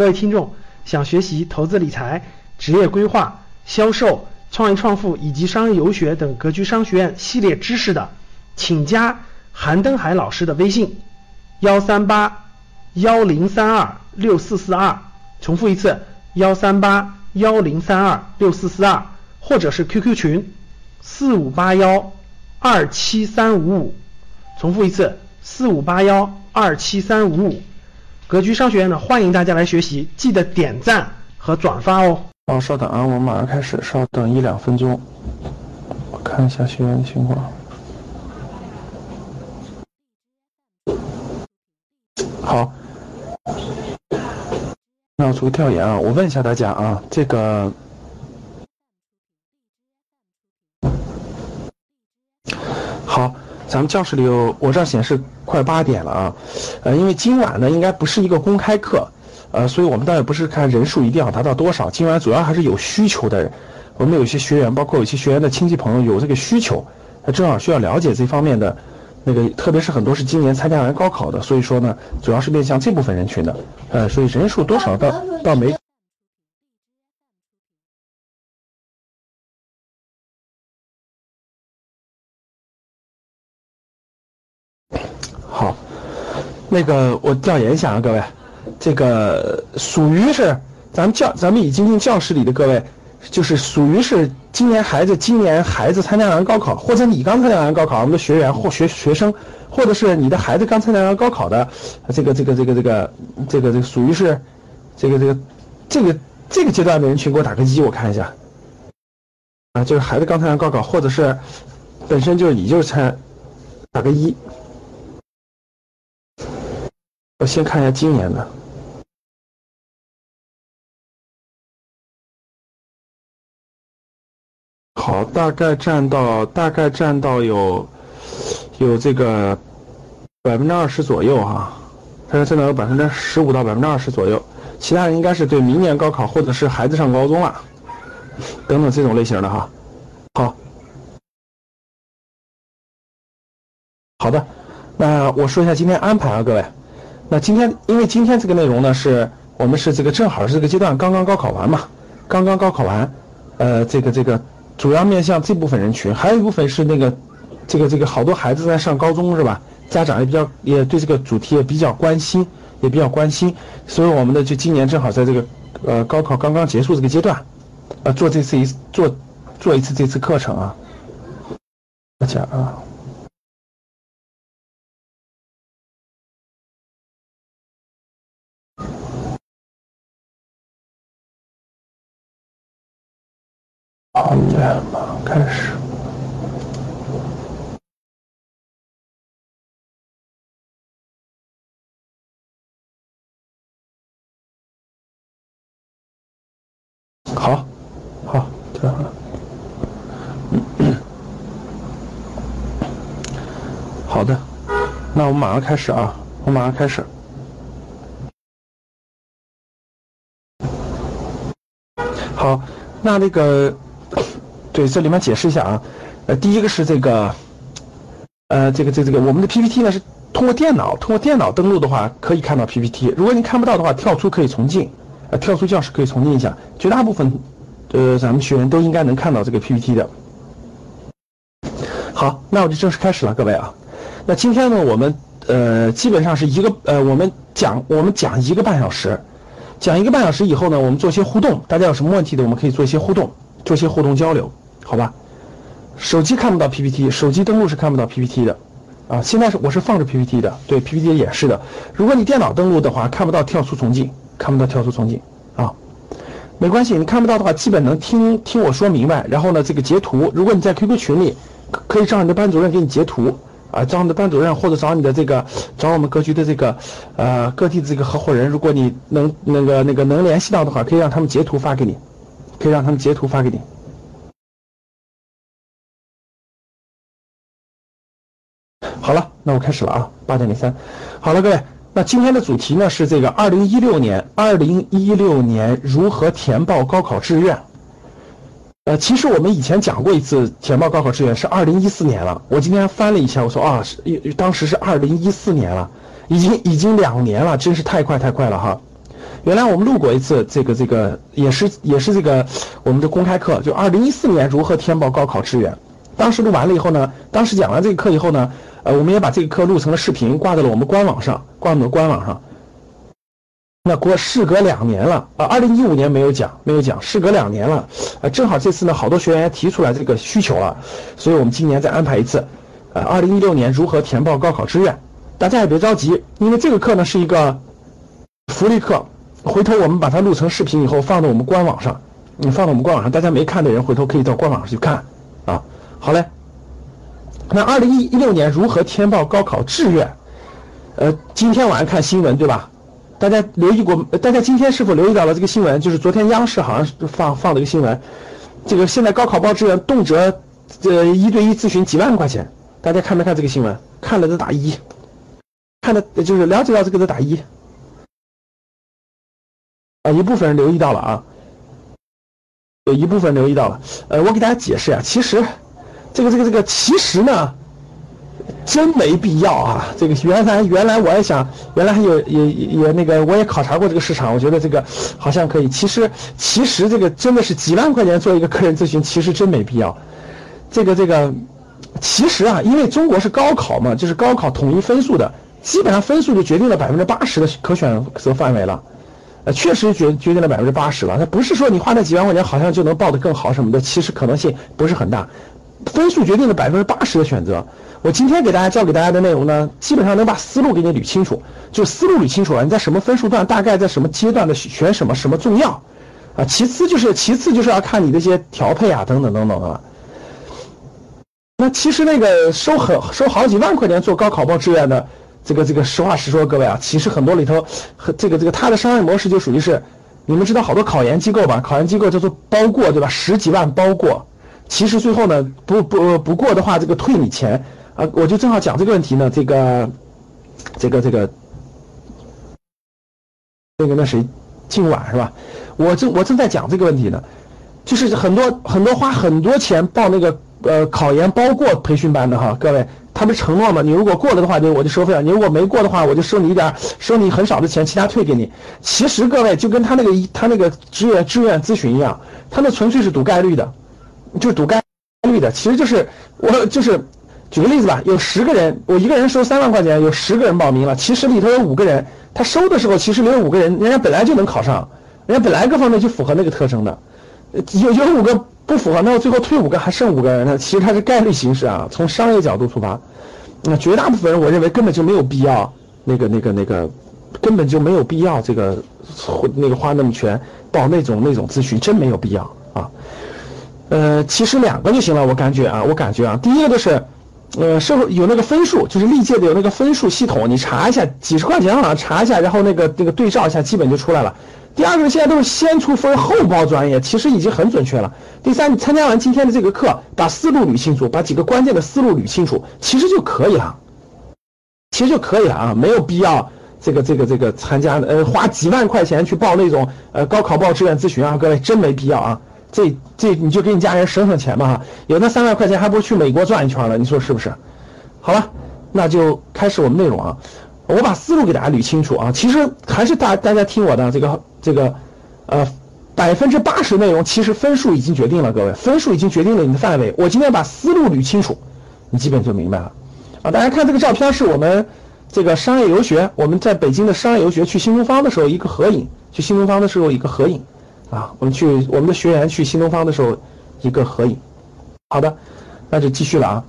各位听众，想学习投资理财、职业规划、销售、创业创富以及商业游学等格局商学院系列知识的，请加韩登海老师的微信：幺三八幺零三二六四四二。重复一次：幺三八幺零三二六四四二，或者是 QQ 群：四五八幺二七三五五。重复一次：四五八幺二七三五五。格局商学院呢，欢迎大家来学习，记得点赞和转发哦。哦，稍等啊，我马上开始，稍等一两分钟，我看一下学员的情况。好，那我做个调研啊，我问一下大家啊，这个好。咱们教室里有，我这显示快八点了啊，呃，因为今晚呢应该不是一个公开课，呃，所以我们倒也不是看人数一定要达到多少，今晚主要还是有需求的人，我们有些学员，包括有些学员的亲戚朋友有这个需求，他正好需要了解这方面的，那个特别是很多是今年参加完高考的，所以说呢，主要是面向这部分人群的，呃，所以人数多少倒倒没。那个我调研一下啊，各位，这个属于是咱们教咱们已经进教室里的各位，就是属于是今年孩子今年孩子参加完高考，或者你刚参加完高考，我们的学员或学学生，或者是你的孩子刚参加完高考的，这个这个这个这个这个这个属于是这个这个这个这个阶段的人群，给我打个一，我看一下，啊，就是孩子刚参加高考，或者是本身就是你就是参，打个一。我先看一下今年的，好，大概占到大概占到有有这个百分之二十左右哈，大概占到有百分之十五到百分之二十左右，其他人应该是对明年高考或者是孩子上高中了等等这种类型的哈。好，好的，那我说一下今天安排啊，各位。那今天，因为今天这个内容呢，是我们是这个正好是这个阶段刚刚高考完嘛，刚刚高考完，呃，这个这个主要面向这部分人群，还有一部分是那个，这个这个好多孩子在上高中是吧？家长也比较也对这个主题也比较关心，也比较关心，所以我们的就今年正好在这个呃高考刚刚结束这个阶段，呃做这次一做做一次这次课程啊，大家啊。好的，马上开始。好，好，这样了。好的，那我们马上开始啊！我马上开始。好，那那个。对，这里面解释一下啊，呃，第一个是这个，呃，这个这个这个我们的 PPT 呢是通过电脑，通过电脑登录的话可以看到 PPT。如果你看不到的话，跳出可以重进，呃，跳出教室可以重进一下。绝大部分，呃，咱们学员都应该能看到这个 PPT 的。好，那我就正式开始了，各位啊。那今天呢，我们呃基本上是一个呃，我们讲我们讲一个半小时，讲一个半小时以后呢，我们做一些互动，大家有什么问题的，我们可以做一些互动，做些互动交流。好吧，手机看不到 PPT，手机登录是看不到 PPT 的，啊，现在是我是放着 PPT 的，对 PPT 演示的。如果你电脑登录的话，看不到跳出重进，看不到跳出重进，啊，没关系，你看不到的话，基本能听听我说明白。然后呢，这个截图，如果你在 QQ 群里，可以找你的班主任给你截图，啊，找你的班主任或者找你的这个找我们格局的这个呃各地的这个合伙人，如果你能那个那个能联系到的话，可以让他们截图发给你，可以让他们截图发给你。好了，那我开始了啊，八点零三。好了，各位，那今天的主题呢是这个二零一六年，二零一六年如何填报高考志愿。呃，其实我们以前讲过一次填报高考志愿，是二零一四年了。我今天翻了一下，我说啊，是当时是二零一四年了，已经已经两年了，真是太快太快了哈。原来我们录过一次这个这个也是也是这个我们的公开课，就二零一四年如何填报高考志愿。当时录完了以后呢，当时讲完这个课以后呢，呃，我们也把这个课录成了视频，挂在了我们官网上，挂到官网上。那过事隔两年了啊，二零一五年没有讲，没有讲，事隔两年了，呃，正好这次呢，好多学员提出来这个需求了，所以我们今年再安排一次，呃，二零一六年如何填报高考志愿，大家也别着急，因为这个课呢是一个福利课，回头我们把它录成视频以后放到我们官网上，你放到我们官网上，大家没看的人回头可以到官网上去看啊。好嘞，那二零一一六年如何填报高考志愿？呃，今天晚上看新闻对吧？大家留意过？大家今天是否留意到了这个新闻？就是昨天央视好像是放放了一个新闻，这个现在高考报志愿动辄呃一对一咨询几万块钱，大家看没看这个新闻？看了的打一，看的就是了解到这个的打一，啊，一部分人留意到了啊，有一部分留意到了。呃，我给大家解释啊，其实这个这个这个其实呢。真没必要啊！这个原来原来我也想，原来还有也也那个，我也考察过这个市场，我觉得这个好像可以。其实其实这个真的是几万块钱做一个个人咨询，其实真没必要。这个这个其实啊，因为中国是高考嘛，就是高考统一分数的，基本上分数就决定了百分之八十的可选择范围了。呃，确实决决定了百分之八十了。那不是说你花那几万块钱好像就能报得更好什么的，其实可能性不是很大。分数决定了百分之八十的选择。我今天给大家教给大家的内容呢，基本上能把思路给你捋清楚，就思路捋清楚了，你在什么分数段，大概在什么阶段的选什么什么重要，啊，其次就是其次就是要看你的一些调配啊，等等等等的。那其实那个收很收好几万块钱做高考报志愿的，这个这个实话实说，各位啊，其实很多里头这个这个他的商业模式就属于是，你们知道好多考研机构吧？考研机构叫做包过，对吧？十几万包过，其实最后呢不不不过的话，这个退你钱。啊，我就正好讲这个问题呢，这个，这个这个，那个那谁，今晚是吧？我正我正在讲这个问题呢，就是很多很多花很多钱报那个呃考研包过培训班的哈，各位，他不承诺吗？你如果过了的话，就我就收费了；你如果没过的话，我就收你一点，收你很少的钱，其他退给你。其实各位就跟他那个他那个志愿志愿咨询一样，他那纯粹是赌概率的，就赌概率的，其实就是我就是。举个例子吧，有十个人，我一个人收三万块钱，有十个人报名了，其实里头有五个人，他收的时候其实没有五个人，人家本来就能考上，人家本来各方面就符合那个特征的，有有五个不符合，那我最后退五个，还剩五个人，那其实它是概率形式啊，从商业角度出发，那绝大部分人我认为根本就没有必要，那个那个那个，根本就没有必要这个那个花那么全报那种那种咨询，真没有必要啊，呃，其实两个就行了，我感觉啊，我感觉啊，第一个就是。呃，社会有那个分数，就是历届的有那个分数系统，你查一下，几十块钱好像查一下，然后那个那个对照一下，基本就出来了。第二个现在都是先出分后报专业，其实已经很准确了。第三，你参加完今天的这个课，把思路捋清楚，把几个关键的思路捋清楚，其实就可以了，其实就可以了啊，没有必要这个这个这个参加呃花几万块钱去报那种呃高考报志愿咨询啊，各位真没必要啊。这这你就给你家人省省钱吧哈，有那三万块钱还不如去美国转一圈了，你说是不是？好了，那就开始我们内容啊，我把思路给大家捋清楚啊。其实还是大大家听我的这个这个，呃，百分之八十内容其实分数已经决定了，各位分数已经决定了你的范围。我今天把思路捋清楚，你基本就明白了啊。大家看这个照片是我们这个商业游学，我们在北京的商业游学去新东方的时候一个合影，去新东方的时候一个合影。啊，我们去我们的学员去新东方的时候，一个合影。好的，那就继续了啊。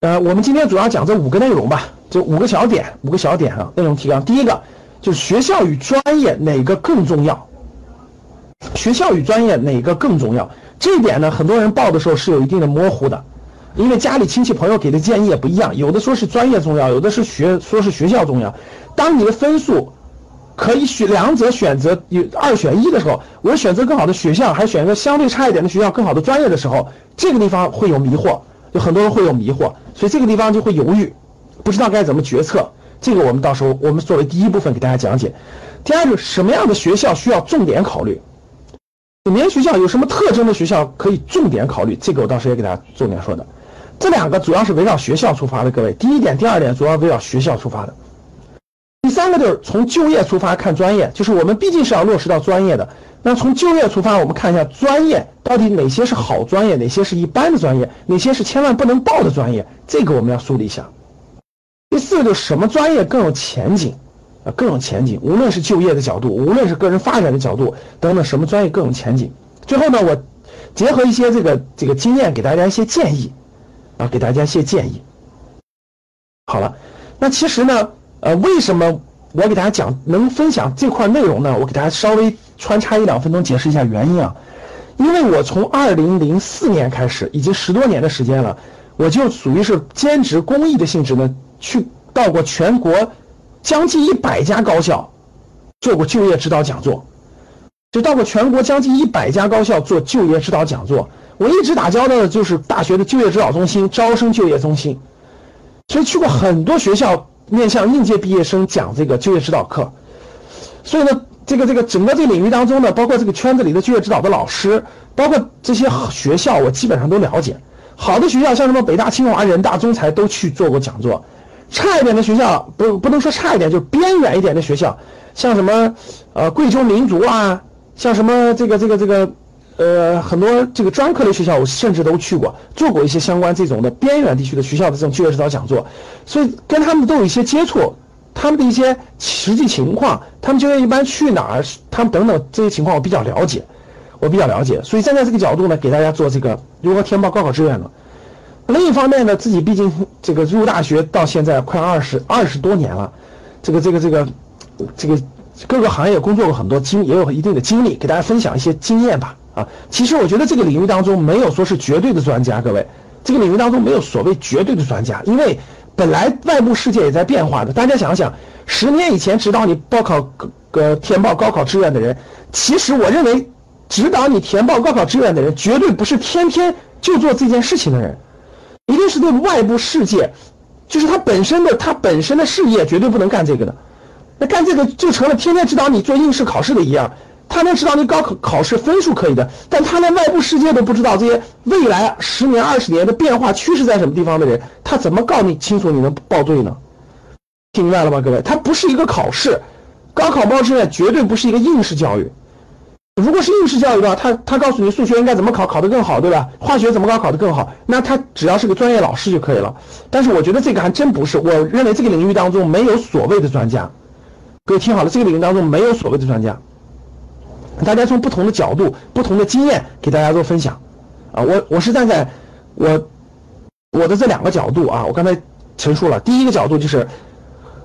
呃，我们今天主要讲这五个内容吧，就五个小点，五个小点啊，内容提纲。第一个就是学校与专业哪个更重要？学校与专业哪个更重要？这一点呢，很多人报的时候是有一定的模糊的，因为家里亲戚朋友给的建议也不一样，有的说是专业重要，有的是学说是学校重要。当你的分数。可以选两者选择有二选一的时候，我选择更好的学校，还是选择相对差一点的学校更好的专业的时候，这个地方会有迷惑，有很多人会有迷惑，所以这个地方就会犹豫，不知道该怎么决策。这个我们到时候我们作为第一部分给大家讲解。第二个，什么样的学校需要重点考虑？哪些学校有什么特征的学校可以重点考虑？这个我到时候也给大家重点说的。这两个主要是围绕学校出发的，各位。第一点、第二点主要围绕学校出发的。第。三个就是从就业出发看专业，就是我们毕竟是要落实到专业的。那从就业出发，我们看一下专业到底哪些是好专业，哪些是一般的专业，哪些是千万不能报的专业，这个我们要梳理一下。第四个就是什么专业更有前景啊，更有前景，无论是就业的角度，无论是个人发展的角度等等，什么专业更有前景？最后呢，我结合一些这个这个经验，给大家一些建议啊，给大家一些建议。好了，那其实呢，呃，为什么我给大家讲能分享这块内容呢？我给大家稍微穿插一两分钟解释一下原因啊。因为我从二零零四年开始，已经十多年的时间了，我就属于是兼职公益的性质呢，去到过全国将近一百家高校做过就业指导讲座，就到过全国将近一百家高校做就业指导讲座。我一直打交道的就是大学的就业指导中心、招生就业中心。所以去过很多学校，面向应届毕业生讲这个就业指导课。所以呢，这个这个整个这个领域当中呢，包括这个圈子里的就业指导的老师，包括这些学校，我基本上都了解。好的学校像什么北大、清华、人大、中财都去做过讲座。差一点的学校，不不能说差一点，就是边远一点的学校，像什么呃贵州民族啊，像什么这个这个这个。呃，很多这个专科的学校，我甚至都去过，做过一些相关这种的边远地区的学校的这种就业指导讲座，所以跟他们都有一些接触，他们的一些实际情况，他们就业一般去哪儿，他们等等这些情况我比较了解，我比较了解，所以站在这个角度呢，给大家做这个如何填报高考志愿呢？另一方面呢，自己毕竟这个入大学到现在快二十二十多年了，这个这个这个这个各个行业工作过很多经，也有一定的经历，给大家分享一些经验吧。啊，其实我觉得这个领域当中没有说是绝对的专家，各位，这个领域当中没有所谓绝对的专家，因为本来外部世界也在变化的。大家想想，十年以前指导你报考呃填报高考志愿的人，其实我认为指导你填报高考志愿的人，绝对不是天天就做这件事情的人，一定是对外部世界，就是他本身的他本身的事业绝对不能干这个的，那干这个就成了天天指导你做应试考试的一样。他能指导你高考考试分数可以的，但他连外部世界都不知道，这些未来十年、二十年的变化趋势在什么地方的人，他怎么告你清楚？你能报对呢？听明白了吗，各位？它不是一个考试，高考报志愿绝对不是一个应试教育。如果是应试教育的话，他他告诉你数学应该怎么考，考得更好，对吧？化学怎么搞，考得更好，那他只要是个专业老师就可以了。但是我觉得这个还真不是，我认为这个领域当中没有所谓的专家。各位听好了，这个领域当中没有所谓的专家。大家从不同的角度、不同的经验给大家做分享，啊，我我是站在我我的这两个角度啊，我刚才陈述了，第一个角度就是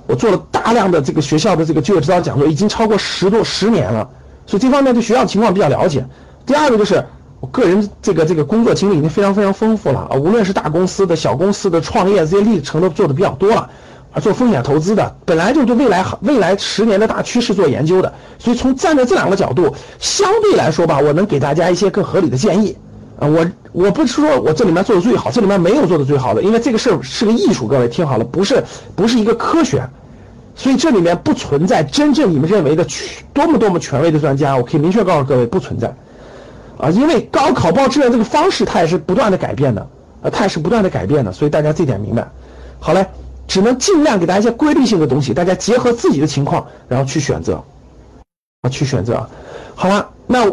我做了大量的这个学校的这个就业指导讲座，已经超过十多十年了，所以这方面对学校情况比较了解。第二个就是我个人这个这个工作经历已经非常非常丰富了啊，无论是大公司的、小公司的创业这些历程都做的比较多了。啊做风险投资的，本来就对未来未来十年的大趋势做研究的，所以从站在这两个角度，相对来说吧，我能给大家一些更合理的建议啊。我我不是说我这里面做的最好，这里面没有做的最好的，因为这个事儿是个艺术，各位听好了，不是不是一个科学，所以这里面不存在真正你们认为的多么多么权威的专家，我可以明确告诉各位不存在啊，因为高考报志愿这个方式它也是不断的改变的啊，它也是不断的改变的，所以大家这点明白。好嘞。只能尽量给大家一些规律性的东西，大家结合自己的情况，然后去选择，啊，去选择。好了，那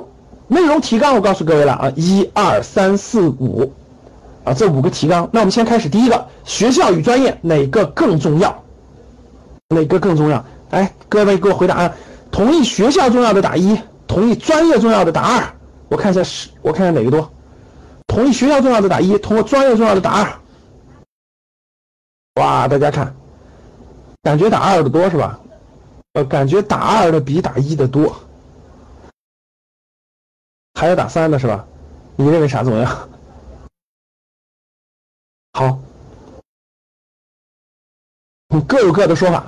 内容提纲我告诉各位了啊，一二三四五，啊，这五个提纲。那我们先开始第一个，学校与专业哪个更重要？哪个更重要？哎，各位给我回答啊！同意学校重要的打一，同意专业重要的打二。我看一下是，我看一下哪个多。同意学校重要的打一，同意专业重要的打二。哇，大家看，感觉打二的多是吧？呃，感觉打二的比打一的多，还有打三的是吧？你认为啥重要？好，你各有各的说法。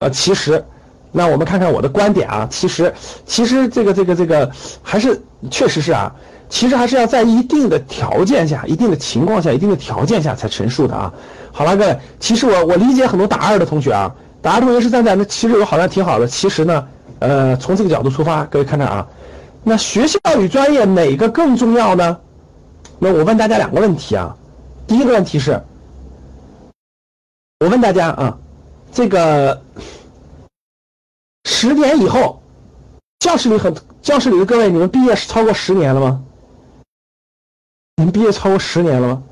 呃，其实，那我们看看我的观点啊。其实，其实这个这个这个还是确实是啊。其实还是要在一定的条件下、一定的情况下、一定的条件下才陈述的啊。好了，各位，其实我我理解很多打二的同学啊，打二同学是站在那，其实有好像挺好的。其实呢，呃，从这个角度出发，各位看看啊，那学校与专业哪个更重要呢？那我问大家两个问题啊。第一个问题是，我问大家啊，这个十年以后，教室里很教室里的各位，你们毕业是超过十年了吗？你们毕业超过十年了吗？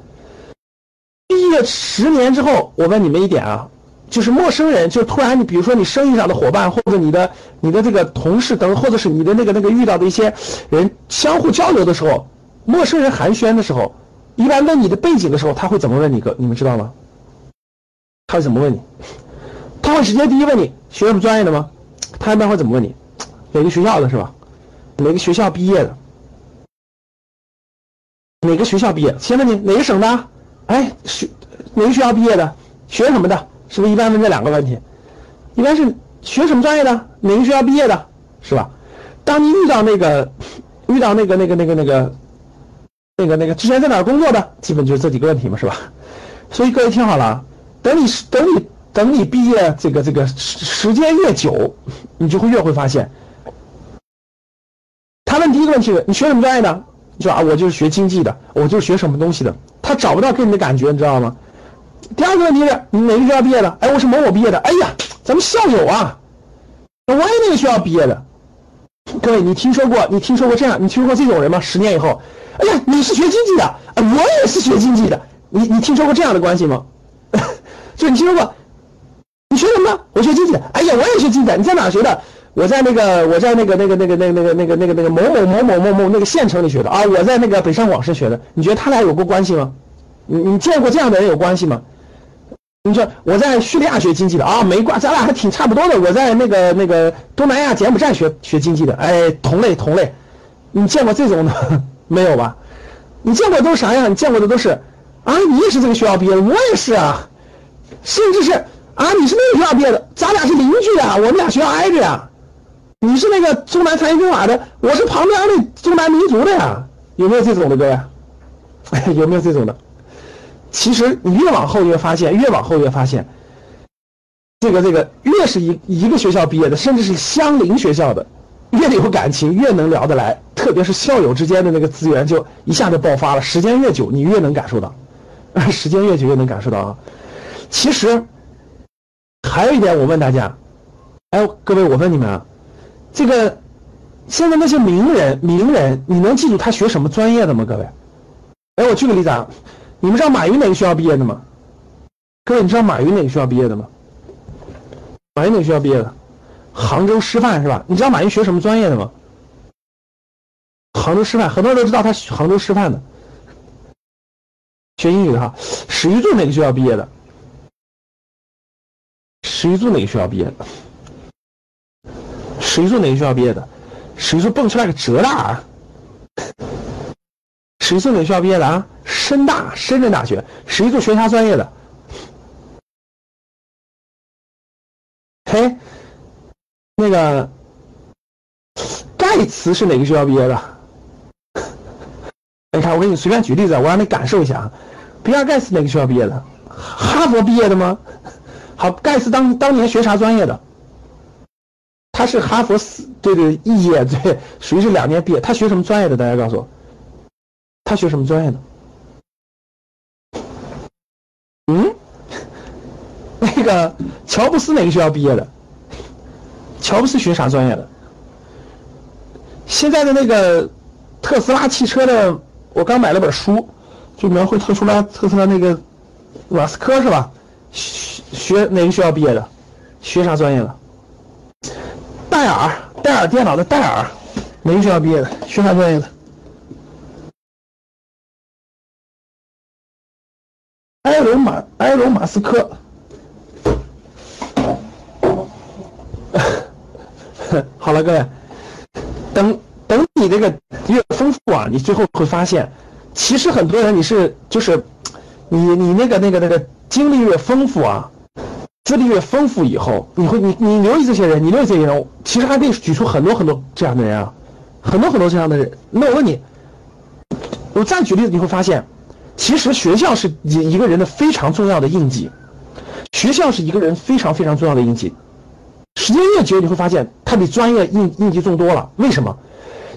毕业十年之后，我问你们一点啊，就是陌生人，就突然你比如说你生意上的伙伴，或者你的你的这个同事等，或者是你的那个那个遇到的一些人相互交流的时候，陌生人寒暄的时候，一般问你的背景的时候，他会怎么问你？个你们知道吗？他会怎么问你？他会直接第一问你学什么专业的吗？他一般会怎么问你？哪个学校的是吧？哪个学校毕业的？哪个学校毕业？先问你哪个省的？哎，学哪个学校毕业的？学什么的？是不是一般问这两个问题？一般是学什么专业的？哪个学校毕业的？是吧？当你遇到那个遇到那个那个那个那个那个那个之前在哪儿工作的？基本就是这几个问题嘛，是吧？所以各位听好了，等你等你等你毕业这个这个时时间越久，你就会越会发现，他问第一个问题是你学什么专业的？你说啊，我就是学经济的，我就是学什么东西的，他找不到跟你的感觉，你知道吗？第二个问题是，你哪个学校毕业的？哎，我是某某毕业的。哎呀，咱们校友啊，我也那个学校毕业的。各位，你听说过？你听说过这样？你听说过这种人吗？十年以后，哎呀，你是学经济的，啊，我也是学经济的。你你听说过这样的关系吗？就你听说过？我学经济的。哎呀，我也学经济的。你在哪学的？我在那个，我在那个那个那个那个那个那个那个某某某某某某那个县城里学的啊，我在那个北上广深学的。你觉得他俩有过关系吗？你你见过这样的人有关系吗？你说我在叙利亚学经济的啊，没关，咱俩还挺差不多的。我在那个那个东南亚柬埔寨学学经济的，哎，同类同类。你见过这种的 没有吧？你见过都是啥样？你见过的都是啊，你也是这个学校毕业的，我也是啊，甚至是啊，你是那个学校毕业的，咱俩是邻居啊，我们俩学校挨着呀。你是那个中南财经中法的，我是旁边的中南民族的呀，有没有这种的各位？有没有这种的？其实你越往后越发现，越往后越发现，这个这个越是一一个学校毕业的，甚至是相邻学校的，越有感情，越能聊得来，特别是校友之间的那个资源就一下就爆发了。时间越久，你越能感受到，时间越久越能感受到啊。其实还有一点，我问大家，哎，各位，我问你们啊。这个现在那些名人，名人，你能记住他学什么专业的吗？各位，哎，我举个例子啊，你们知道马云哪个学校毕业的吗？各位，你知道马云哪个学校毕业的吗？马云哪个学校毕业的？杭州师范是吧？你知道马云学什么专业的吗？杭州师范，很多人都知道他杭州师范的，学英语的哈。史玉柱哪个学校毕业的？史玉柱哪个学校毕业的？史玉柱哪个学校毕业的？史玉柱蹦出来个浙大。史玉柱哪个学校毕业的啊？深大，深圳大学。史玉柱学啥专业的？嘿，那个盖茨是哪个学校毕业的？你看，我给你随便举例子，我让你感受一下啊。比尔盖茨哪个学校毕业的？哈佛毕业的吗？好，盖茨当当年学啥专业的？他是哈佛四对对一业对，属于是两年毕业。他学什么专业的？大家告诉我，他学什么专业的？嗯，那个乔布斯哪个学校毕业的？乔布斯学啥专业的？现在的那个特斯拉汽车的，我刚买了本书，就描绘特斯拉特斯拉那个马斯克是吧？学哪个学校毕业的？学啥专业的？戴尔，戴尔电脑的戴尔，哪个学校毕业的？学啥专业的？埃隆马，埃隆马斯克。好了，各位，等等你这个越丰富啊，你最后会发现，其实很多人你是就是，你你那个那个那个经历越丰富啊。资历越丰富以后，你会你你留意这些人，你留意这些人，其实还可以举出很多很多这样的人啊，很多很多这样的人。那我问你，我再举例子，你会发现，其实学校是一一个人的非常重要的印记，学校是一个人非常非常重要的印记。时间越久，你会发现他比专业印印记重多了。为什么？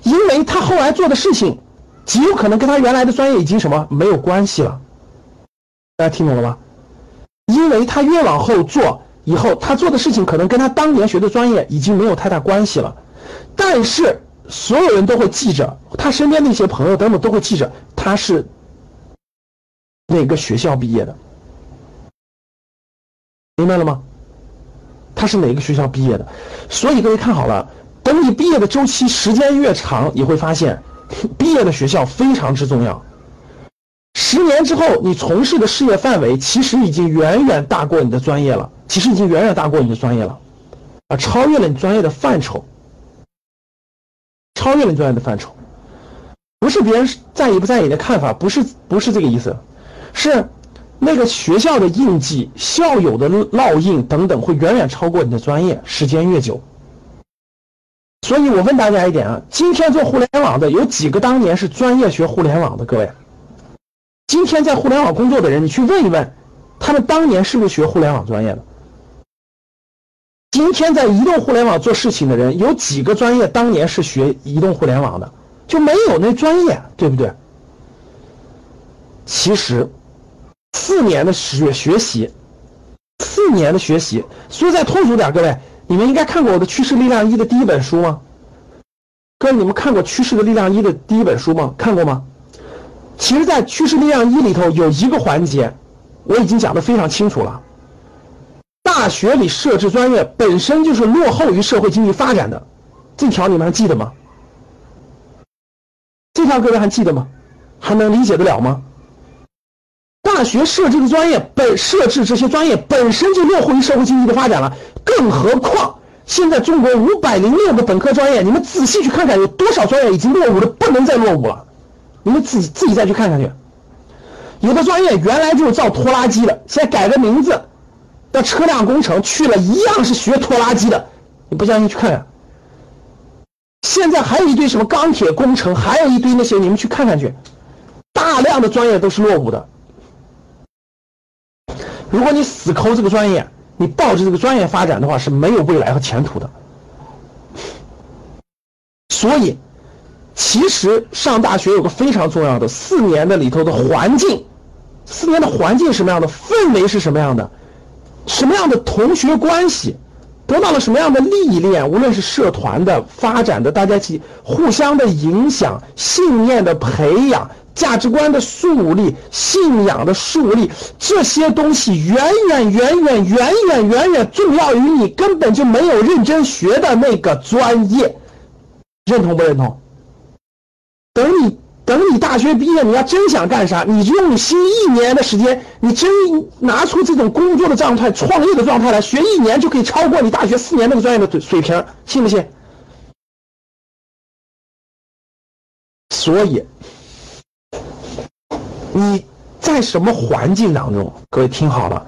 因为他后来做的事情，极有可能跟他原来的专业已经什么没有关系了。大家听懂了吗？因为他越往后做，以后他做的事情可能跟他当年学的专业已经没有太大关系了，但是所有人都会记着，他身边那些朋友等等都会记着他是哪个学校毕业的，明白了吗？他是哪个学校毕业的？所以各位看好了，等你毕业的周期时间越长，你会发现毕业的学校非常之重要。十年之后，你从事的事业范围其实已经远远大过你的专业了，其实已经远远大过你的专业了，啊，超越了你专业的范畴，超越了你专业的范畴，不是别人在意不在意的看法，不是不是这个意思，是那个学校的印记、校友的烙印等等会远远超过你的专业，时间越久。所以我问大家一点啊，今天做互联网的有几个当年是专业学互联网的？各位？今天在互联网工作的人，你去问一问，他们当年是不是学互联网专业的？今天在移动互联网做事情的人，有几个专业当年是学移动互联网的？就没有那专业，对不对？其实，四年的学学习，四年的学习，说再通俗点，各位，你们应该看过我的《趋势力量一》的第一本书吗？各位，你们看过《趋势的力量一》的第一本书吗？看过吗？其实，在趋势力量一里头有一个环节，我已经讲的非常清楚了。大学里设置专业本身就是落后于社会经济发展的，这条你们还记得吗？这条各位还记得吗？还能理解得了吗？大学设置的专业本设置这些专业本身就落后于社会经济的发展了，更何况现在中国五百零六个本科专业，你们仔细去看看，有多少专业已经落伍的不能再落伍了。你们自己自己再去看看去，有的专业原来就是造拖拉机的，现在改个名字，叫车辆工程，去了一样是学拖拉机的。你不相信去看看。现在还有一堆什么钢铁工程，还有一堆那些，你们去看看去，大量的专业都是落伍的。如果你死抠这个专业，你抱着这个专业发展的话，是没有未来和前途的。所以。其实上大学有个非常重要的四年的里头的环境，四年的环境什么样的氛围是什么样的，什么样的同学关系，得到了什么样的历练，无论是社团的发展的，大家一起互相的影响，信念的培养，价值观的树立，信仰的树立，这些东西远远远远远远远远重要于你根本就没有认真学的那个专业，认同不认同？等你等你大学毕业，你要真想干啥，你就用心一年的时间，你真拿出这种工作的状态、创业的状态来学一年，就可以超过你大学四年那个专业的水水平，信不信？所以你在什么环境当中？各位听好了，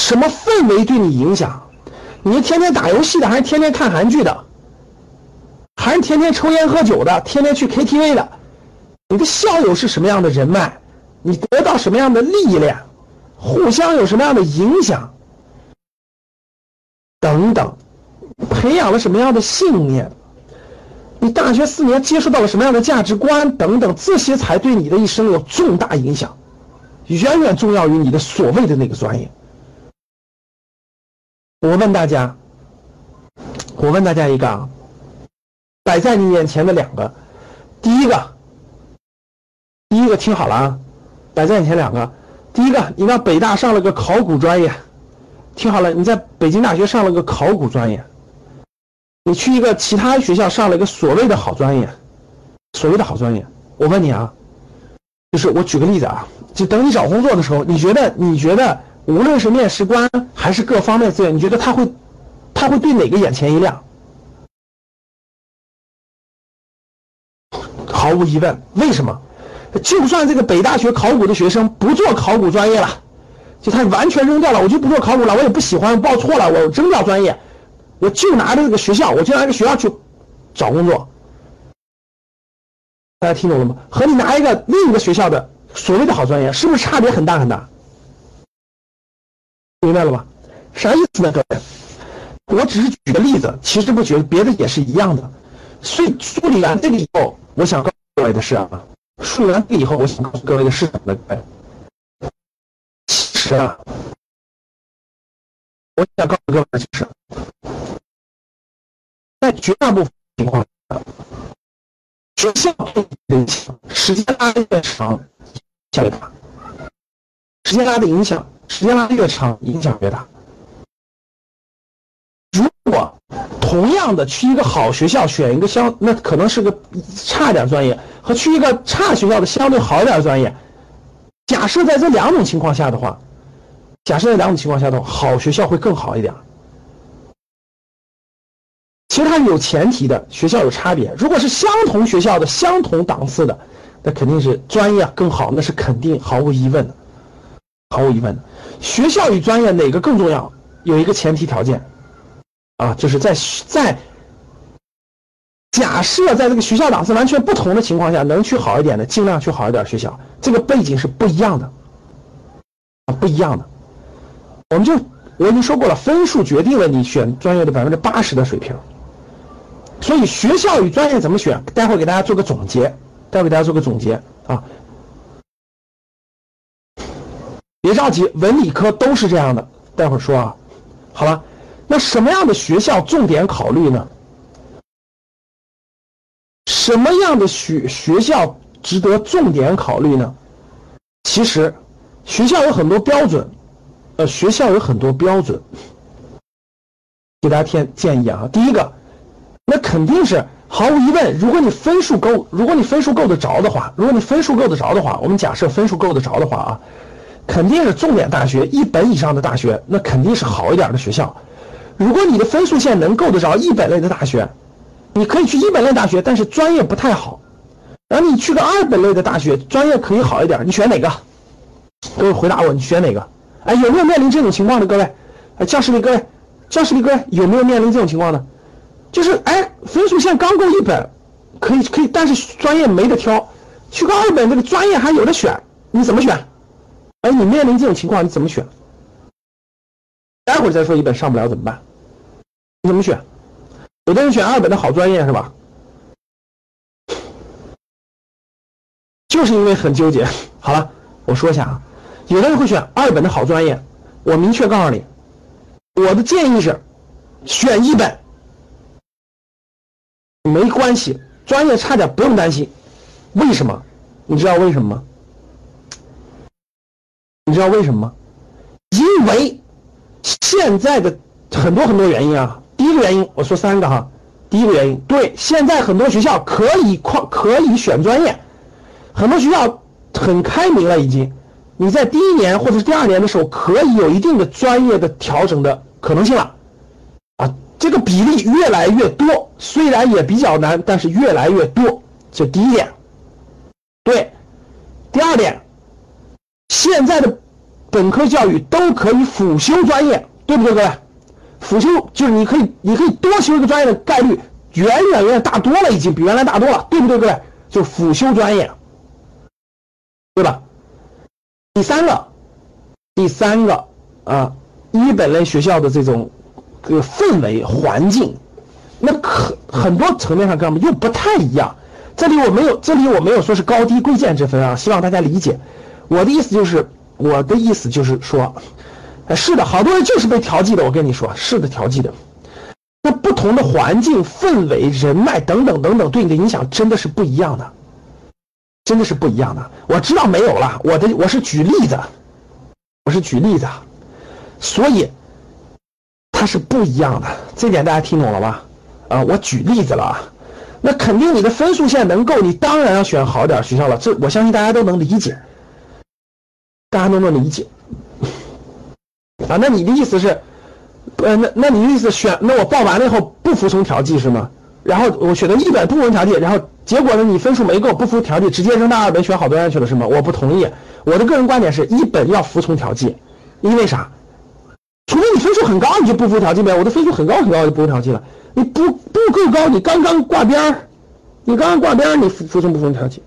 什么氛围对你影响？你是天天打游戏的，还是天天看韩剧的？还是天天抽烟喝酒的，天天去 KTV 的，你的校友是什么样的人脉？你得到什么样的历练？互相有什么样的影响？等等，培养了什么样的信念？你大学四年接触到了什么样的价值观？等等，这些才对你的一生有重大影响，远远重要于你的所谓的那个专业。我问大家，我问大家一个啊。摆在你眼前的两个，第一个，第一个听好了啊，摆在眼前两个，第一个，你到北大上了个考古专业，听好了，你在北京大学上了个考古专业，你去一个其他学校上了一个所谓的好专业，所谓的好专业，我问你啊，就是我举个例子啊，就等你找工作的时候，你觉得你觉得无论是面试官还是各方面资源，你觉得他会他会对哪个眼前一亮？毫无疑问，为什么？就算这个北大学考古的学生不做考古专业了，就他完全扔掉了，我就不做考古了，我也不喜欢，报错了，我扔掉专业，我就拿着这个学校，我就拿这个学校去找工作。大家听懂了吗？和你拿一个另一个学校的所谓的好专业，是不是差别很大很大？明白了吧？啥意思呢？各位，我只是举个例子，其实不觉得别的也是一样的。所以梳理完这个以后。我想告诉各位的是啊，说完这以后，我想告诉各位的是什么呢？其实啊。我想告诉各位的就是，在绝大部分情况下，学校影响时间拉的越长，影响越大；时间拉的影响，时间拉的越长，影响越大。如果同样的去一个好学校选一个相，那可能是个差一点专业，和去一个差学校的相对好一点专业，假设在这两种情况下的话。假设在两种情况下的话，好学校会更好一点。其实它是有前提的，学校有差别。如果是相同学校的、相同档次的，那肯定是专业更好，那是肯定毫无疑问的，毫无疑问的。学校与专业哪个更重要？有一个前提条件，啊，就是在在假设在这个学校档次完全不同的情况下，能去好一点的，尽量去好一点学校。这个背景是不一样的，啊，不一样的。我们就我已经说过了，分数决定了你选专业的百分之八十的水平。所以学校与专业怎么选？待会给大家做个总结，待会给大家做个总结啊。别着急，文理科都是这样的。待会儿说啊。好了，那什么样的学校重点考虑呢？什么样的学学校值得重点考虑呢？其实学校有很多标准。呃，学校有很多标准，给大家添建议啊。第一个，那肯定是毫无疑问，如果你分数够，如果你分数够得着的话，如果你分数够得着的话，我们假设分数够得着的话啊，肯定是重点大学一本以上的大学，那肯定是好一点的学校。如果你的分数线能够得着一本类的大学，你可以去一本类大学，但是专业不太好。然后你去个二本类的大学，专业可以好一点，你选哪个？各位回答我，你选哪个？哎，有没有面临这种情况的各位？教室里各位，教室里各位有没有面临这种情况的？就是哎，分数线刚够一本，可以可以，但是专业没得挑，去个二本这个专业还有的选，你怎么选？哎，你面临这种情况你怎么选？待会儿再说一本上不了怎么办？你怎么选？有的人选二本的好专业是吧？就是因为很纠结。好了，我说一下啊。有的人会选二本的好专业，我明确告诉你，我的建议是选一本，没关系，专业差点不用担心。为什么？你知道为什么吗？你知道为什么吗？因为现在的很多很多原因啊。第一个原因，我说三个哈。第一个原因，对，现在很多学校可以跨可以选专业，很多学校很开明了已经。你在第一年或者是第二年的时候，可以有一定的专业的调整的可能性了，啊，这个比例越来越多，虽然也比较难，但是越来越多。这第一点，对。第二点，现在的本科教育都可以辅修专业，对不对，各位？辅修就是你可以，你可以多修一个专业的概率远远远远大多了，已经比原来大多了，对不对，各位？就辅修专业，对吧？第三个，第三个啊，一本类学校的这种个氛围环境，那可很多层面上跟我们又不太一样。这里我没有，这里我没有说是高低贵贱之分啊，希望大家理解。我的意思就是，我的意思就是说，是的，好多人就是被调剂的。我跟你说，是的，调剂的。那不同的环境、氛围、人脉等等等等，对你的影响真的是不一样的。真的是不一样的，我知道没有了，我的我是举例子，我是举例子，所以它是不一样的，这点大家听懂了吧？啊，我举例子了啊，那肯定你的分数线能够，你当然要选好点学校了，这我相信大家都能理解，大家都能理解。啊，那你的意思是，呃，那那你的意思选，那我报完了以后不服从调剂是吗？然后我选择一本不服从调剂，然后结果呢？你分数没够，不服调剂，直接扔到二本选好专业去了是吗？我不同意。我的个人观点是一本要服从调剂，因为啥？除非你分数很高，你就不服调剂呗。我的分数很高很高，就不服调剂了。你不不够高，你刚刚挂边儿，你刚刚挂边儿，你服服从不服从调剂？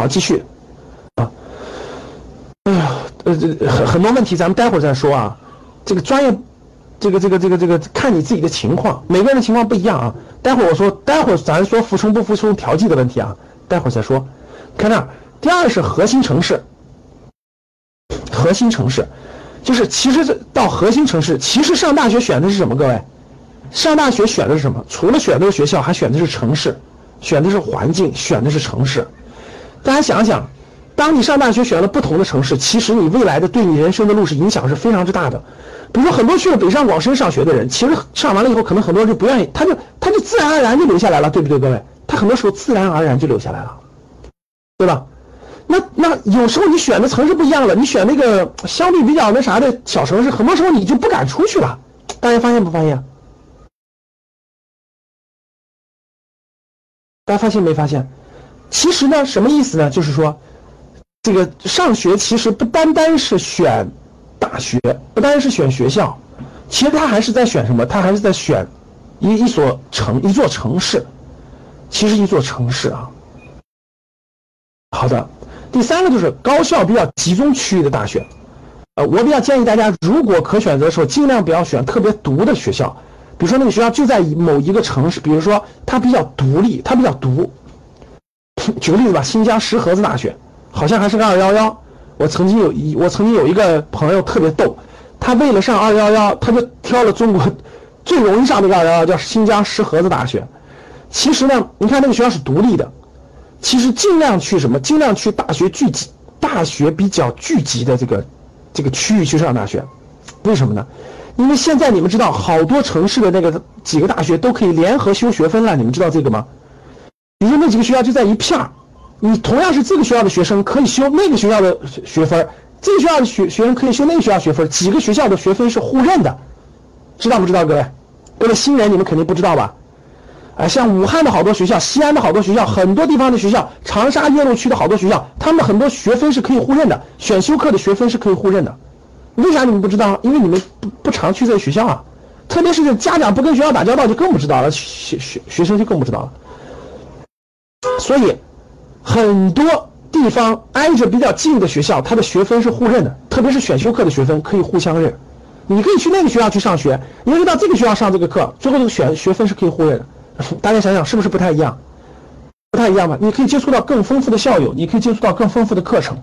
好，继续啊。哎呀，呃，这很很多问题，咱们待会儿再说啊。这个专业。这个这个这个这个看你自己的情况，每个人的情况不一样啊。待会儿我说，待会儿咱说服从不服从调剂的问题啊，待会儿再说。看那，第二是核心城市，核心城市，就是其实到核心城市，其实上大学选的是什么？各位，上大学选的是什么？除了选的是学校，还选的是城市，选的是环境，选的是城市。大家想想，当你上大学选了不同的城市，其实你未来的对你人生的路是影响是非常之大的。比如说很多去了北上广深上学的人，其实上完了以后，可能很多人就不愿意，他就他就自然而然就留下来了，对不对，各位？他很多时候自然而然就留下来了，对吧？那那有时候你选的城市不一样了，你选那个相对比较那啥的小城市，很多时候你就不敢出去了。大家发现不发现？大家发现没发现？其实呢，什么意思呢？就是说，这个上学其实不单单是选大学，不单是选学校，其实他还是在选什么？他还是在选一一所城，一座城市。其实一座城市啊。好的。第三个就是高校比较集中区域的大学，呃，我比较建议大家，如果可选择的时候，尽量不要选特别独的学校，比如说那个学校就在某一个城市，比如说它比较独立，它比较独。举个例子吧，新疆石河子大学，好像还是个二幺幺。我曾经有一，我曾经有一个朋友特别逗，他为了上二幺幺，他就挑了中国最容易上的二幺幺，叫新疆石河子大学。其实呢，你看那个学校是独立的。其实尽量去什么？尽量去大学聚集、大学比较聚集的这个这个区域去上大学。为什么呢？因为现在你们知道，好多城市的那个几个大学都可以联合修学分了。你们知道这个吗？比如那几个学校就在一片儿，你同样是这个学校的学生可以修那个学校的学分，这个学校的学学生可以修那个学校学分，几个学校的学分是互认的，知道不知道，各位？各位新人你们肯定不知道吧？啊，像武汉的好多学校，西安的好多学校，很多地方的学校，长沙岳麓区的好多学校，他们很多学分是可以互认的，选修课的学分是可以互认的。为啥你们不知道？因为你们不不常去这个学校啊，特别是家长不跟学校打交道，就更不知道了，学学学生就更不知道了。所以，很多地方挨着比较近的学校，它的学分是互认的，特别是选修课的学分可以互相认。你可以去那个学校去上学，你可以到这个学校上这个课，最后这个选学分是可以互认的。大家想想，是不是不太一样？不太一样吧？你可以接触到更丰富的校友，你可以接触到更丰富的课程。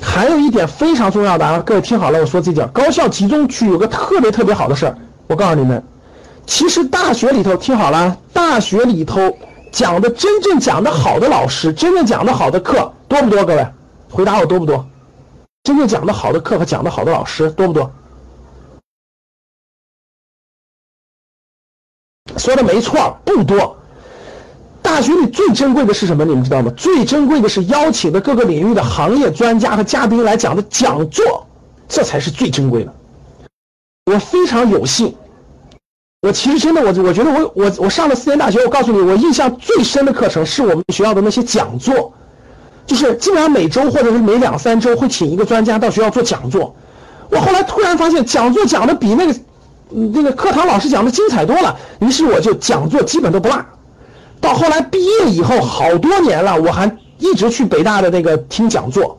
还有一点非常重要的啊，各位听好了，我说这点，高校集中区有个特别特别好的事儿，我告诉你们，其实大学里头听好了，大学里头讲的真正讲的好的老师，真正讲的好的课多不多？各位，回答我多不多？真正讲的好的课和讲的好的老师多不多？说的没错，不多。大学里最珍贵的是什么？你们知道吗？最珍贵的是邀请的各个领域的行业专家和嘉宾来讲的讲座，这才是最珍贵的。我非常有幸，我其实真的，我我觉得我我我上了四年大学，我告诉你，我印象最深的课程是我们学校的那些讲座，就是基本上每周或者是每两三周会请一个专家到学校做讲座。我后来突然发现，讲座讲的比那个。那个课堂老师讲的精彩多了，于是我就讲座基本都不落。到后来毕业以后，好多年了，我还一直去北大的那个听讲座，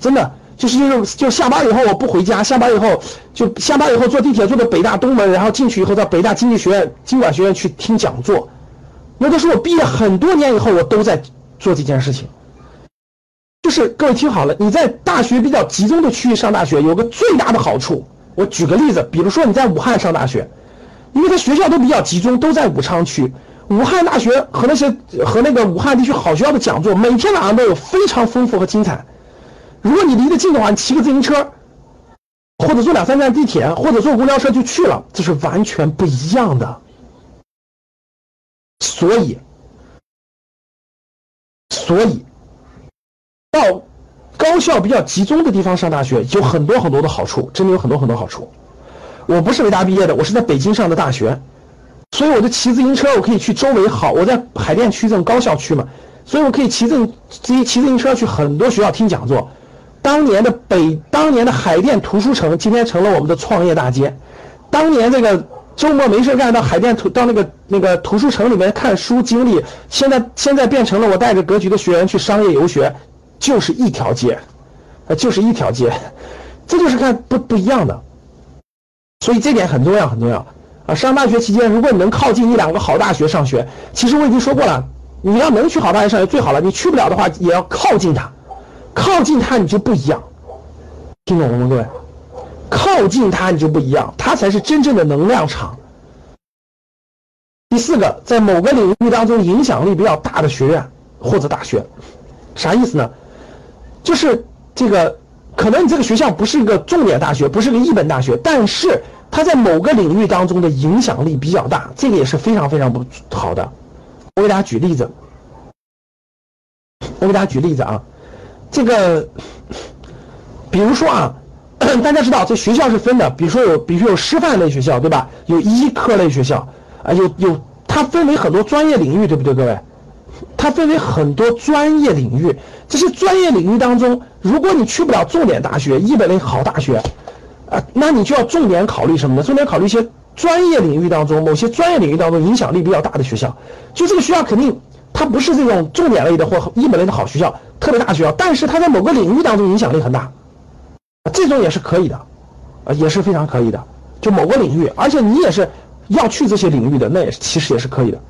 真的就是就是就下班以后我不回家，下班以后就下班以后坐地铁坐到北大东门，然后进去以后到北大经济学院、经管学院去听讲座。那都是我毕业很多年以后，我都在做这件事情。就是各位听好了，你在大学比较集中的区域上大学，有个最大的好处。我举个例子，比如说你在武汉上大学，因为它学校都比较集中，都在武昌区。武汉大学和那些和那个武汉地区好学校的讲座，每天晚上都有非常丰富和精彩。如果你离得近的话，你骑个自行车，或者坐两三站地铁，或者坐公交车就去了，这是完全不一样的。所以，所以到。高校比较集中的地方上大学有很多很多的好处，真的有很多很多好处。我不是北大毕业的，我是在北京上的大学，所以我就骑自行车，我可以去周围好。我在海淀区这种高校区嘛，所以我可以骑自骑骑自行车去很多学校听讲座。当年的北，当年的海淀图书城，今天成了我们的创业大街。当年这个周末没事干到海淀图到那个那个图书城里面看书经历，现在现在变成了我带着格局的学员去商业游学。就是一条街，啊，就是一条街，这就是看不不一样的，所以这点很重要很重要啊！上大学期间，如果你能靠近一两个好大学上学，其实我已经说过了，你要能去好大学上学最好了，你去不了的话，也要靠近它，靠近它你就不一样，听懂了吗，各位？靠近它你就不一样，它才是真正的能量场。第四个，在某个领域当中影响力比较大的学院或者大学，啥意思呢？就是这个，可能你这个学校不是一个重点大学，不是个一本大学，但是它在某个领域当中的影响力比较大，这个也是非常非常不好的。我给大家举例子，我给大家举例子啊，这个，比如说啊，大家知道这学校是分的，比如说有，比如说有师范类学校，对吧？有医科类学校。啊，有有，它分为很多专业领域，对不对，各位？它分为很多专业领域，这些专业领域当中，如果你去不了重点大学、一本类好大学，啊，那你就要重点考虑什么呢？重点考虑一些专业领域当中某些专业领域当中影响力比较大的学校。就这个学校肯定它不是这种重点类的或一本类的好学校，特别大学校，但是它在某个领域当中影响力很大，这种也是可以的，啊，也是非常可以的。就某个领域，而且你也是。要去这些领域的，那也是其实也是可以的，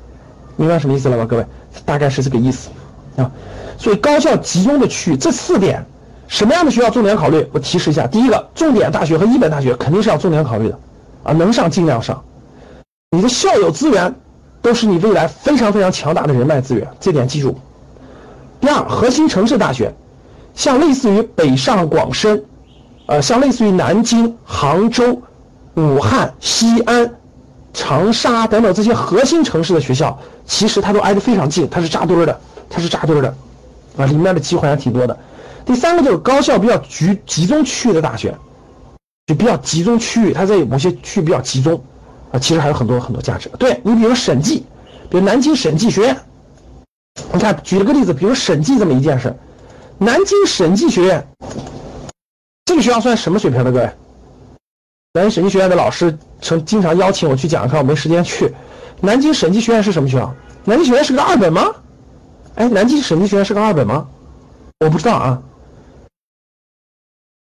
明白什么意思了吧，各位？大概是这个意思啊。所以高校集中的区域这四点，什么样的学校重点考虑？我提示一下：第一个，重点大学和一本大学肯定是要重点考虑的啊，能上尽量上。你的校友资源都是你未来非常非常强大的人脉资源，这点记住。第二，核心城市大学，像类似于北上广深，呃，像类似于南京、杭州、武汉、西安。长沙等等这些核心城市的学校，其实它都挨得非常近，它是扎堆的，它是扎堆的，啊，里面的机会还挺多的。第三个就是高校比较集集中区域的大学，就比较集中区域，它在某些区域比较集中，啊，其实还有很多很多价值。对你比如审计，比如南京审计学院，你看举了个例子，比如审计这么一件事，南京审计学院，这个学校算什么水平的各位？南京审计学院的老师曾经常邀请我去讲课，我没时间去。南京审计学院是什么学校？南京学院是个二本吗？哎，南京审计学院是个二本吗？我不知道啊，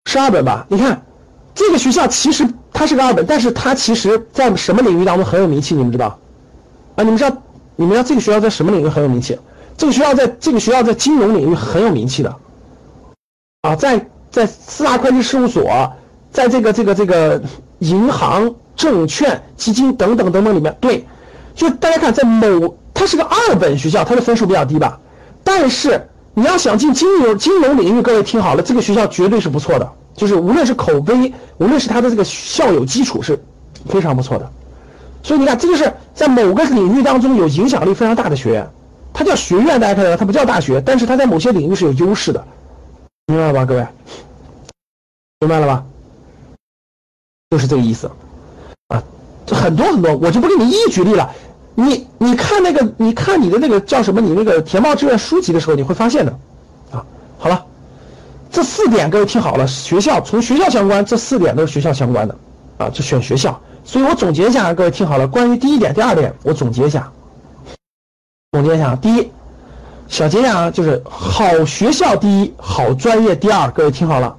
是二本吧？你看，这个学校其实它是个二本，但是它其实在什么领域当中很有名气？你们知道？啊，你们知道？你们知道这个学校在什么领域很有名气？这个学校在这个学校在金融领域很有名气的。啊，在在四大会计事务所。在这个这个这个银行、证券、基金等等等等里面，对，就大家看，在某它是个二本学校，它的分数比较低吧。但是你要想进金融金融领域，各位听好了，这个学校绝对是不错的，就是无论是口碑，无论是它的这个校友基础是非常不错的。所以你看，这就是在某个领域当中有影响力非常大的学院，它叫学院，大家看到它不叫大学，但是它在某些领域是有优势的，明白了吧，各位？明白了吧？就是这个意思，啊，这很多很多，我就不给你一一举例了。你你看那个，你看你的那个叫什么？你那个填报志愿书籍的时候，你会发现的，啊，好了，这四点各位听好了，学校从学校相关，这四点都是学校相关的，啊，就选学校。所以我总结一下，各位听好了，关于第一点、第二点，我总结一下，总结一下，第一，小结一下啊，就是好学校第一，好专业第二，各位听好了。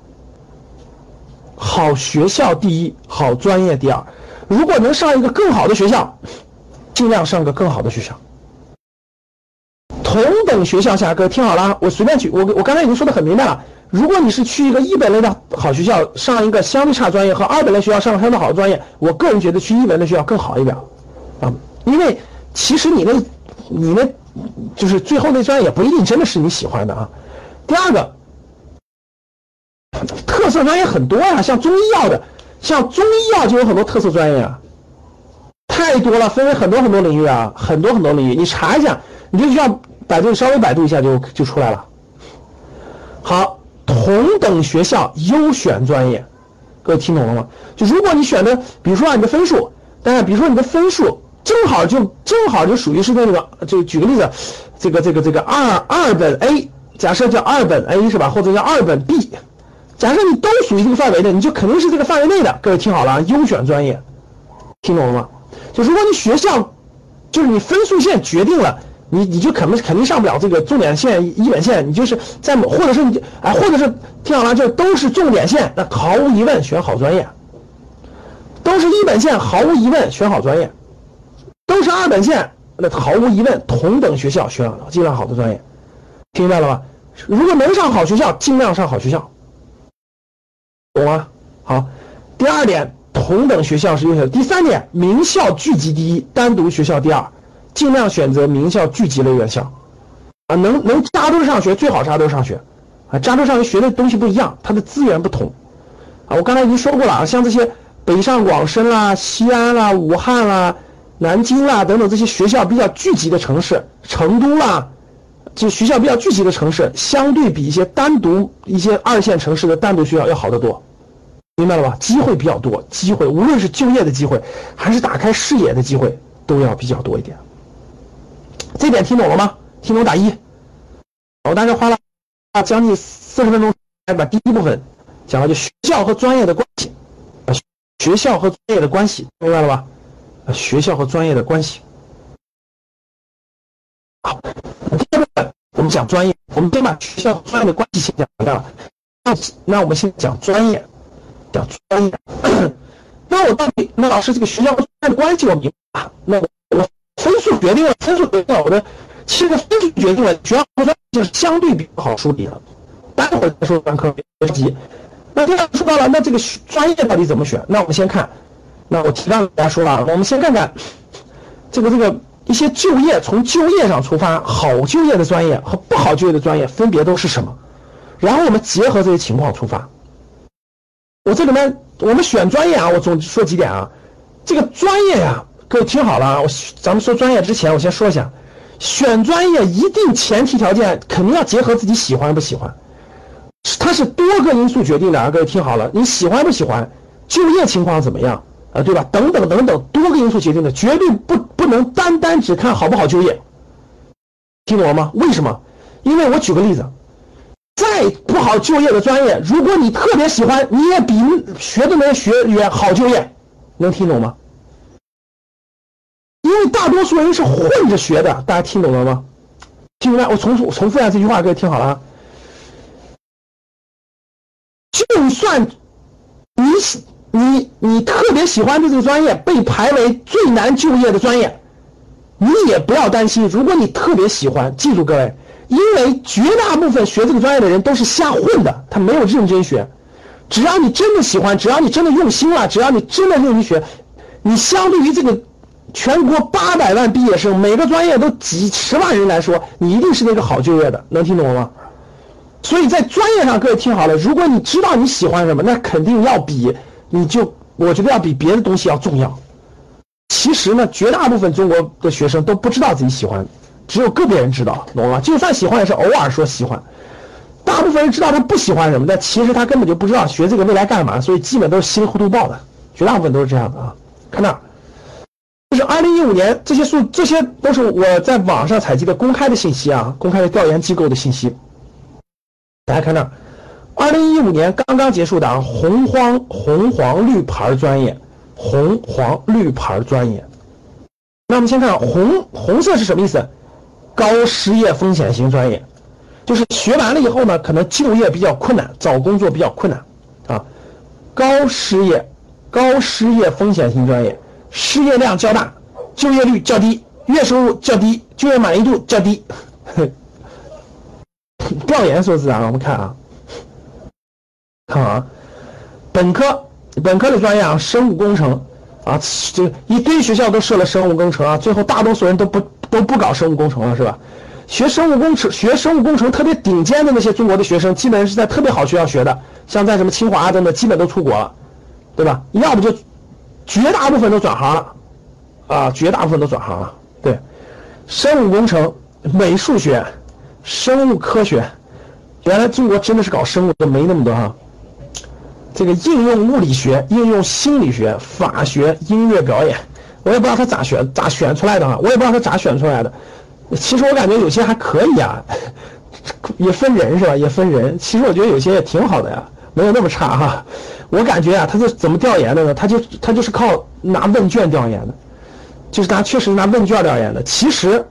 好学校第一，好专业第二。如果能上一个更好的学校，尽量上个更好的学校。同等学校下，各位听好了，我随便举，我我刚才已经说的很明白了。如果你是去一个一本类的好学校上一个相对差专业，和二本类学校上相对好的专业，我个人觉得去一本类学校更好一点啊，因为其实你那，你那，就是最后那专业也不一定真的是你喜欢的啊。第二个。特色专业很多呀，像中医药的，像中医药就有很多特色专业啊，太多了，分为很多很多领域啊，很多很多领域，你查一下，你就需要百度稍微百度一下就就出来了。好，同等学校优选专业，各位听懂了吗？就如果你选的，比如说啊，你的分数，当然，比如说你的分数正好就正好就属于是那个，就举个例子，这个这个这个二二本 A，假设叫二本 A 是吧，或者叫二本 B。假设你都属于这个范围的，你就肯定是这个范围内的。各位听好了，优选专业，听懂了吗？如果你学校，就是你分数线决定了，你你就肯定肯定上不了这个重点线一本线，你就是在某或者是你哎，或者是听好了，就都是重点线，那毫无疑问选好专业；都是一本线，毫无疑问选好专业；都是二本线，那毫无疑问同等学校选尽量好的专业，听明白了吗？如果能上好学校，尽量上好学校。懂吗？好，第二点，同等学校是优秀的。第三点，名校聚集第一，单独学校第二，尽量选择名校聚集类院校，啊，能能扎堆上学最好扎堆上学，啊，扎堆上学学的东西不一样，它的资源不同，啊，我刚才已经说过了啊，像这些北上广深啦、西安啦、武汉啦、南京啦等等这些学校比较聚集的城市，成都啦。这学校比较聚集的城市，相对比一些单独一些二线城市的单独学校要好得多，明白了吧？机会比较多，机会无论是就业的机会，还是打开视野的机会，都要比较多一点。这点听懂了吗？听懂打一。我大概花了将近四十分钟，来把第一部分讲了，就学校和专业的关系，学校和专业的关系，明白了吧？学校和专业的关系。好。第二部分我们讲专业，我们先把学校和专业的关系先讲明白了。那那我们先讲专业，讲专业。那我到底那老师这个学校和专业的关系我明白，那我我分数决定了，分数决定了我的，其实分数决定了学校和专业就是相对比较好梳理了。待会儿再说专科别急。那第二说到了，那这个专业到底怎么选？那我们先看，那我提纲给大家说了，我们先看看这个这个。一些就业从就业上出发，好就业的专业和不好就业的专业分别都是什么？然后我们结合这些情况出发。我这里面我们选专业啊，我总说几点啊。这个专业呀，各位听好了啊，我咱们说专业之前，我先说一下，选专业一定前提条件肯定要结合自己喜欢不喜欢，它是多个因素决定的啊，各位听好了，你喜欢不喜欢，就业情况怎么样？啊，对吧？等等等等，多个因素决定的，绝对不不能单单只看好不好就业，听懂了吗？为什么？因为我举个例子，再不好就业的专业，如果你特别喜欢，你也比学的那些学员好就业，能听懂吗？因为大多数人是混着学的，大家听懂了吗？听明白？我重复重复一下这句话，各位听好了啊。就算你喜。你你特别喜欢的这个专业被排为最难就业的专业，你也不要担心。如果你特别喜欢，记住各位，因为绝大部分学这个专业的人都是瞎混的，他没有认真学。只要你真的喜欢，只要你真的用心了，只要你真的认真学，你相对于这个全国八百万毕业生，每个专业都几十万人来说，你一定是那个好就业的。能听懂了吗？所以在专业上，各位听好了，如果你知道你喜欢什么，那肯定要比。你就我觉得要比别的东西要重要。其实呢，绝大部分中国的学生都不知道自己喜欢，只有个别人知道，懂吗？就算喜欢，也是偶尔说喜欢。大部分人知道他不喜欢什么，但其实他根本就不知道学这个未来干嘛，所以基本都是稀里糊涂报的。绝大部分都是这样的啊。看那，这是二零一五年这些数，这些都是我在网上采集的公开的信息啊，公开的调研机构的信息。大家看那。二零一五年刚刚结束的啊，红黄红黄绿牌专业，红黄绿牌专业。那我们先看红红色是什么意思？高失业风险型专业，就是学完了以后呢，可能就业比较困难，找工作比较困难啊。高失业高失业风险型专业，失业量较大，就业率较低，月收入较低，就业满意度较低。调研数字啊，我们看啊。看啊，本科本科的专业啊，生物工程啊，这一堆学校都设了生物工程啊，最后大多数人都不都不搞生物工程了，是吧？学生物工程学生物工程特别顶尖的那些中国的学生，基本是在特别好学校学的，像在什么清华等等，基本都出国了，对吧？要不就绝大部分都转行了，啊，绝大部分都转行了。对，生物工程、美术学、生物科学，原来中国真的是搞生物的没那么多哈。这个应用物理学、应用心理学、法学、音乐表演，我也不知道他咋选、咋选出来的啊，我也不知道他咋选出来的。其实我感觉有些还可以啊，也分人是吧？也分人。其实我觉得有些也挺好的呀，没有那么差哈。我感觉啊，他是怎么调研的呢？他就他就是靠拿问卷调研的，就是他确实拿问卷调研的。其实，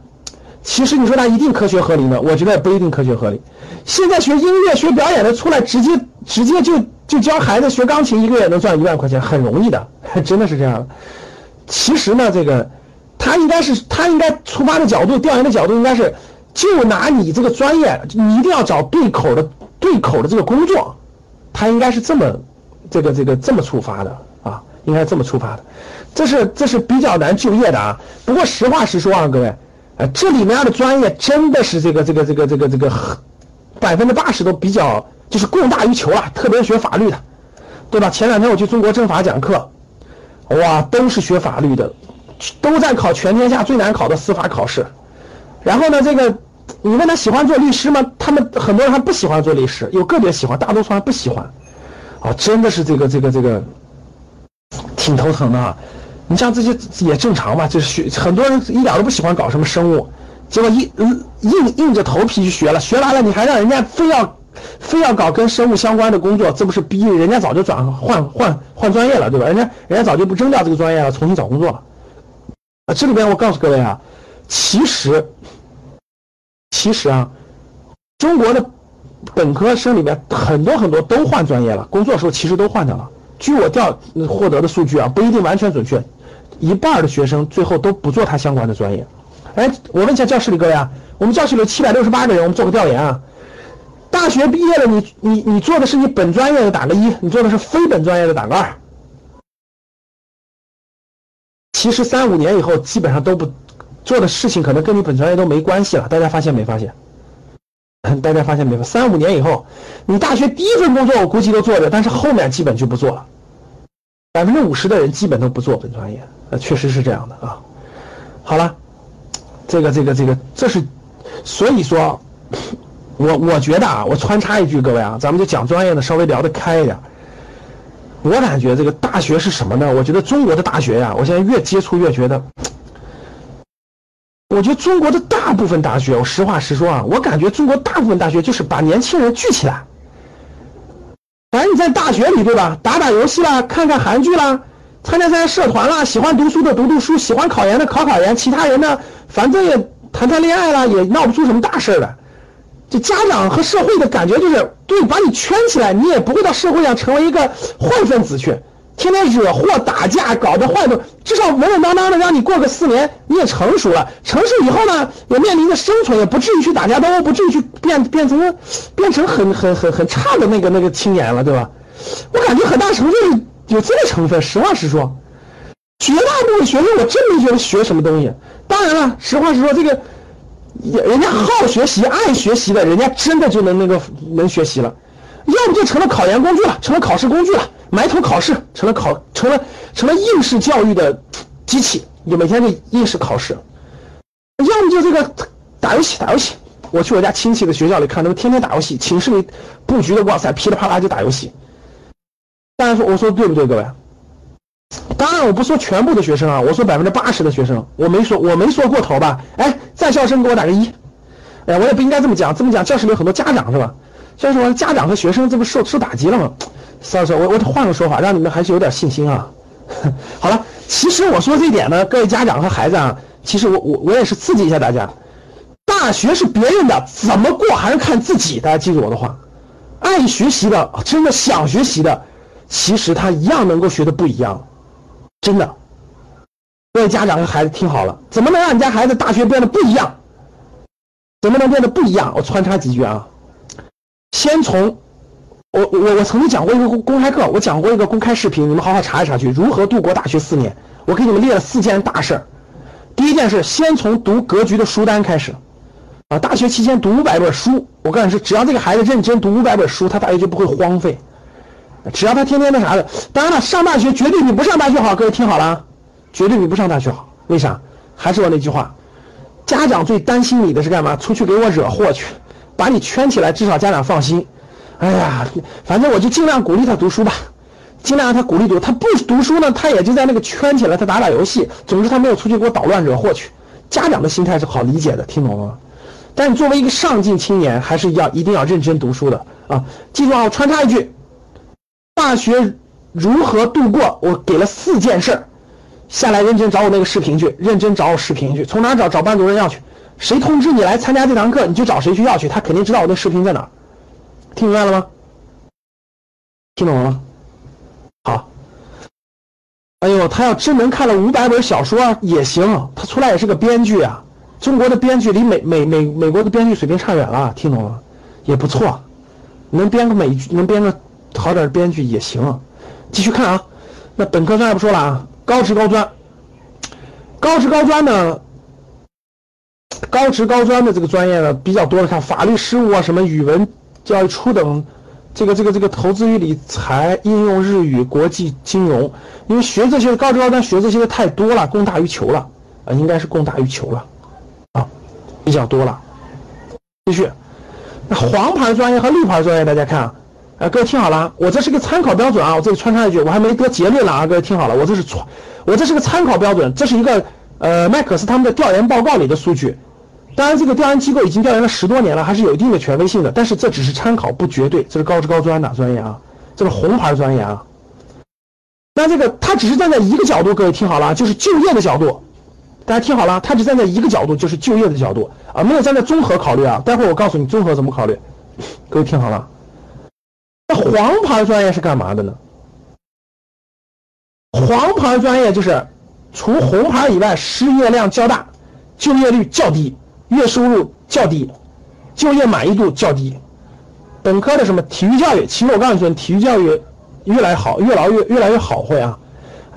其实你说他一定科学合理吗？我觉得也不一定科学合理。现在学音乐、学表演的出来，直接直接就。就教孩子学钢琴，一个月能赚一万块钱，很容易的，真的是这样的。其实呢，这个他应该是他应该出发的角度，调研的角度应该是，就拿你这个专业，你一定要找对口的对口的这个工作，他应该是这么这个这个这么出发的啊，应该这么出发的，这是这是比较难就业的啊。不过实话实说啊，各位，呃，这里面的专业真的是这个这个这个这个这个百分之八十都比较就是供大于求啊，特别是学法律的，对吧？前两天我去中国政法讲课，哇，都是学法律的，都在考全天下最难考的司法考试。然后呢，这个你问他喜欢做律师吗？他们很多人还不喜欢做律师，有个别喜欢，大多数还不喜欢。啊，真的是这个这个这个挺头疼的啊！你像这些也正常嘛，就是学很多人一点都不喜欢搞什么生物，结果硬硬硬着头皮去学了，学完了你还让人家非要非要搞跟生物相关的工作，这不是逼人家早就转换换换专业了，对吧？人家人家早就不扔掉这个专业了，重新找工作了。啊，这里边我告诉各位啊，其实其实啊，中国的。本科生里面很多很多都换专业了，工作时候其实都换掉了。据我调获得的数据啊，不一定完全准确，一半的学生最后都不做他相关的专业。哎，我问一下教室里各位啊，我们教室里有七百六十八个人，我们做个调研啊。大学毕业了，你你你做的是你本专业的打个一，你做的是非本专业的打个二。其实三五年以后基本上都不做的事情，可能跟你本专业都没关系了。大家发现没发现？大家发现没有？三五年以后，你大学第一份工作我估计都做着，但是后面基本就不做了。百分之五十的人基本都不做本专业，呃，确实是这样的啊。好了，这个这个这个，这是，所以说，我我觉得啊，我穿插一句，各位啊，咱们就讲专业的，稍微聊得开一点。我感觉这个大学是什么呢？我觉得中国的大学呀，我现在越接触越觉得。我觉得中国的大部分大学，我实话实说啊，我感觉中国大部分大学就是把年轻人聚起来。反正你在大学里对吧，打打游戏啦，看看韩剧啦，参加参加社团啦，喜欢读书的读读书，喜欢考研的考考研，其他人呢，反正也谈谈恋爱啦，也闹不出什么大事来。这家长和社会的感觉就是，对，把你圈起来，你也不会到社会上成为一个坏分子去。天天惹祸打架，搞得坏的，至少稳稳当当的让你过个四年，你也成熟了。成熟以后呢，也面临着生存，也不至于去打架斗殴，不至于去变变成变成很很很很差的那个那个青年了，对吧？我感觉很大程度有这个成分。实话实说，绝大部分学生我真没觉得学什么东西。当然了，实话实说，这个人家好学习、爱学习的，人家真的就能那个能学习了，要不就成了考研工具了，成了考试工具了。埋头考试成了考成了成了应试教育的机器，就每天就应试考试，要么就这个打游戏打游戏。我去我家亲戚的学校里看，他们天天打游戏，寝室里布局的哇塞，噼里啪啦就打游戏。大家说我说对不对，各位？当然我不说全部的学生啊，我说百分之八十的学生，我没说我没说过头吧？哎，在校生给我打个一。哎，我也不应该这么讲，这么讲教室里有很多家长是吧？教室里家长和学生这不受受打击了吗？所以说，我我换个说法，让你们还是有点信心啊。好了，其实我说这一点呢，各位家长和孩子啊，其实我我我也是刺激一下大家。大学是别人的，怎么过还是看自己。大家记住我的话，爱学习的，真的想学习的，其实他一样能够学的不一样，真的。各位家长和孩子听好了，怎么能让你家孩子大学变得不一样？怎么能变得不一样？我穿插几句啊，先从。我我我曾经讲过一个公开课，我讲过一个公开视频，你们好好查一查去。如何度过大学四年？我给你们列了四件大事儿。第一件事，先从读格局的书单开始。啊，大学期间读五百本书，我告诉你是，只要这个孩子认真读五百本书，他大学就不会荒废。只要他天天那啥的，当然了，上大学绝对比不上大学好。各位听好了，绝对比不上大学好。为啥？还是我那句话，家长最担心你的是干嘛？出去给我惹祸去，把你圈起来，至少家长放心。哎呀，反正我就尽量鼓励他读书吧，尽量让他鼓励读。他不读书呢，他也就在那个圈起来，他打打游戏。总之，他没有出去给我捣乱惹祸去。家长的心态是好理解的，听懂了吗？但你作为一个上进青年，还是要一定要认真读书的啊！记住啊，我穿插一句：大学如何度过？我给了四件事儿，下来认真找我那个视频去，认真找我视频去。从哪找？找班主任要去。谁通知你来参加这堂课，你就找谁去要去。他肯定知道我的视频在哪。听明白了吗？听懂了吗？好。哎呦，他要真能看了五百本小说也行，他出来也是个编剧啊。中国的编剧离美美美美国的编剧水平差远了，听懂了？也不错，能编个美剧，能编个好点的编剧也行。继续看啊，那本科专业不说了啊，高职高专，高职高专呢，高职高专的这个专业呢比较多的，看法律事务啊，什么语文教育初等，这个这个这个投资与理财、应用日语、国际金融，因为学这些高职高专学这些的太多了，供大于求了。啊，应该是供大于求了。啊，比较多了。继续，那黄牌专业和绿牌专业，大家看啊。啊，各位听好了，我这是个参考标准啊，我这里穿插一句，我还没得结论呢啊，各位听好了，我这是穿，我这是个参考标准，这是一个呃麦克斯他们的调研报告里的数据，当然这个调研机构已经调研了十多年了，还是有一定的权威性的，但是这只是参考，不绝对，这是高职高专的专业啊，这是红牌专业啊，那这个他只是站在一个角度，各位听好了，就是就业的角度，大家听好了，他只站在一个角度，就是就业的角度啊，没有站在综合考虑啊，待会儿我告诉你综合怎么考虑，各位听好了。那黄牌专业是干嘛的呢？黄牌专业就是除红牌以外，失业量较大，就业率较低，月收入较低，就业满意度较低。本科的什么体育教育？其实我告诉你，体育教育越来越好，越来越越来越好会啊。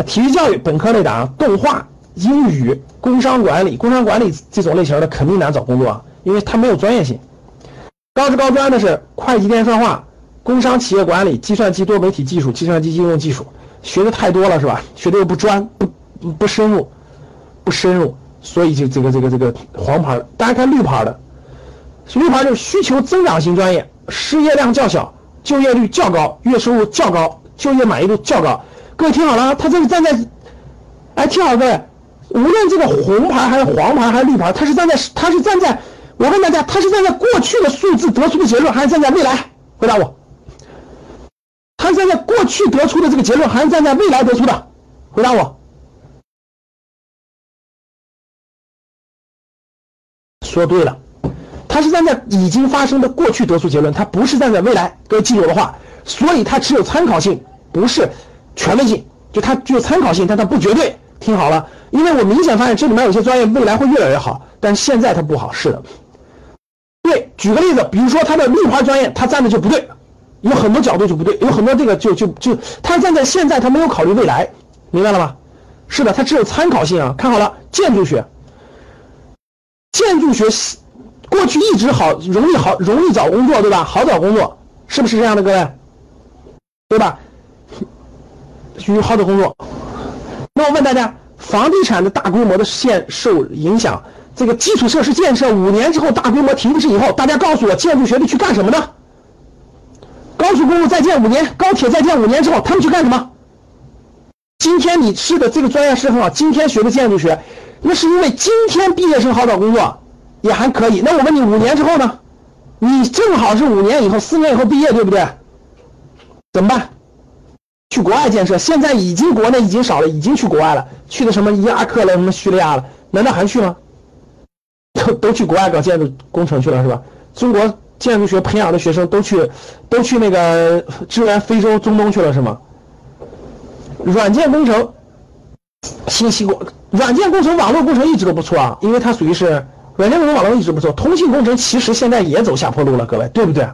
体育教育本科类的啊，动画、英语、工商管理，工商管理这种类型的肯定难找工作啊，因为它没有专业性。高职高专的是会计、电算化。工商企业管理、计算机多媒体技术、计算机应用技术，学的太多了是吧？学的又不专，不不深入，不深入，所以就这个这个这个黄牌。大家看绿牌的，绿牌就是需求增长型专业，失业量较小，就业率较高，月收入较高，就业满意度较高。各位听好了，他这是站在，哎，听好各位，无论这个红牌还是黄牌还是绿牌，他是站在他是站在，我问大家，他是站在过去的数字得出的结论，还是站在未来？回答我。他站在过去得出的这个结论，还是站在未来得出的？回答我。说对了，他是站在已经发生的过去得出结论，他不是站在未来。各位记住我的话，所以它只有参考性，不是权威性。就它具有参考性，但它不绝对。听好了，因为我明显发现这里面有些专业未来会越来越好，但现在它不好。是的，对。举个例子，比如说他的绿化专业，他站的就不对。有很多角度就不对，有很多这个就就就他站在现在，他没有考虑未来，明白了吗？是的，他只有参考性啊。看好了，建筑学，建筑学过去一直好，容易好，容易找工作，对吧？好找工作，是不是这样的，各位？对吧？好找工作。那我问大家，房地产的大规模的限受影响，这个基础设施建设五年之后大规模停止以后，大家告诉我，建筑学的去干什么呢？高速公路再建五年，高铁再建五年之后，他们去干什么？今天你是的这个专业是很好，今天学的建筑学，那是因为今天毕业生好找工作，也还可以。那我问你，五年之后呢？你正好是五年以后，四年以后毕业，对不对？怎么办？去国外建设，现在已经国内已经少了，已经去国外了，去的什么伊拉克了，什么叙利亚了，难道还去吗？都都去国外搞建筑工程去了，是吧？中国。建筑学培养的学生都去，都去那个支援非洲、中东去了，是吗？软件工程、信息工、软件工程、网络工程一直都不错啊，因为它属于是软件工程、网络一直不错。通信工程其实现在也走下坡路了，各位对不对？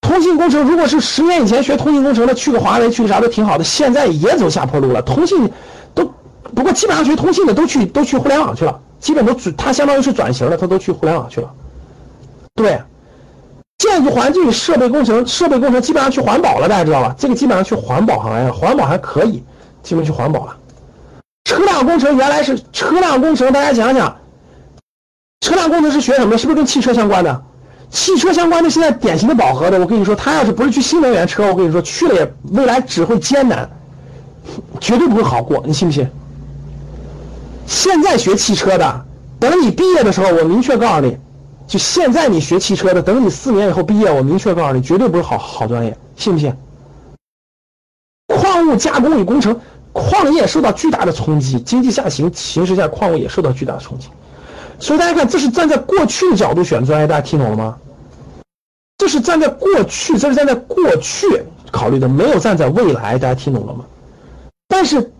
通信工程如果是十年以前学通信工程的，去个华为去个啥都挺好的，现在也走下坡路了。通信都不过基本上学通信的都去都去互联网去了，基本都转，它相当于是转型了，它都去互联网去了，对。建筑环境设备工程，设备工程基本上去环保了，大家知道吧？这个基本上去环保行业，环保还可以，基本去环保了。车辆工程原来是车辆工程，大家想想，车辆工程是学什么？是不是跟汽车相关的？汽车相关的现在典型的饱和的，我跟你说，他要是不是去新能源车，我跟你说去了也未来只会艰难，绝对不会好过，你信不信？现在学汽车的，等你毕业的时候，我明确告诉你。就现在你学汽车的，等你四年以后毕业，我明确告诉你，绝对不是好好专业，信不信？矿物加工与工程，矿业受到巨大的冲击，经济下行形势下，矿物也受到巨大的冲击。所以大家看，这是站在过去的角度选专业，大家听懂了吗？这是站在过去，这是站在过去考虑的，没有站在未来，大家听懂了吗？但是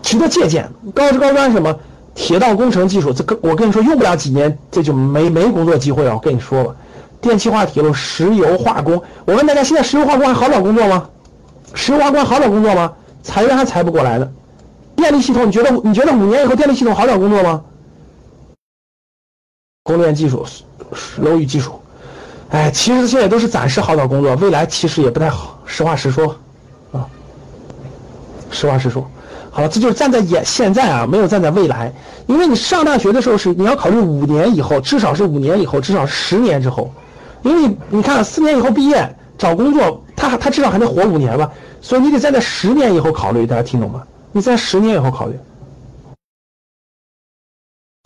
值得借鉴，高职高专什么？铁道工程技术，这个我跟你说，用不了几年，这就没没工作机会了。我跟你说吧，电气化铁路、石油化工，我问大家，现在石油化工还好找工作吗？石油化工好找工作吗？裁员还裁不过来呢。电力系统，你觉得你觉得五年以后电力系统好找工作吗？供电技术、楼宇技术，哎，其实现在都是暂时好找工作，未来其实也不太好。实话实说，啊，实话实说。好，这就是站在眼现在啊，没有站在未来。因为你上大学的时候是你要考虑五年以后，至少是五年以后，至少十年之后。因为你看四年以后毕业找工作，他他至少还能活五年吧，所以你得站在十年以后考虑。大家听懂吗？你在十年以后考虑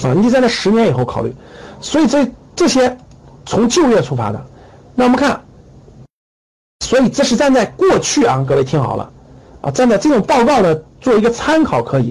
啊，你得在那十年以后考虑。所以这这些从就业出发的，那我们看，所以这是站在过去啊，各位听好了啊，站在这种报告的做一个参考可以。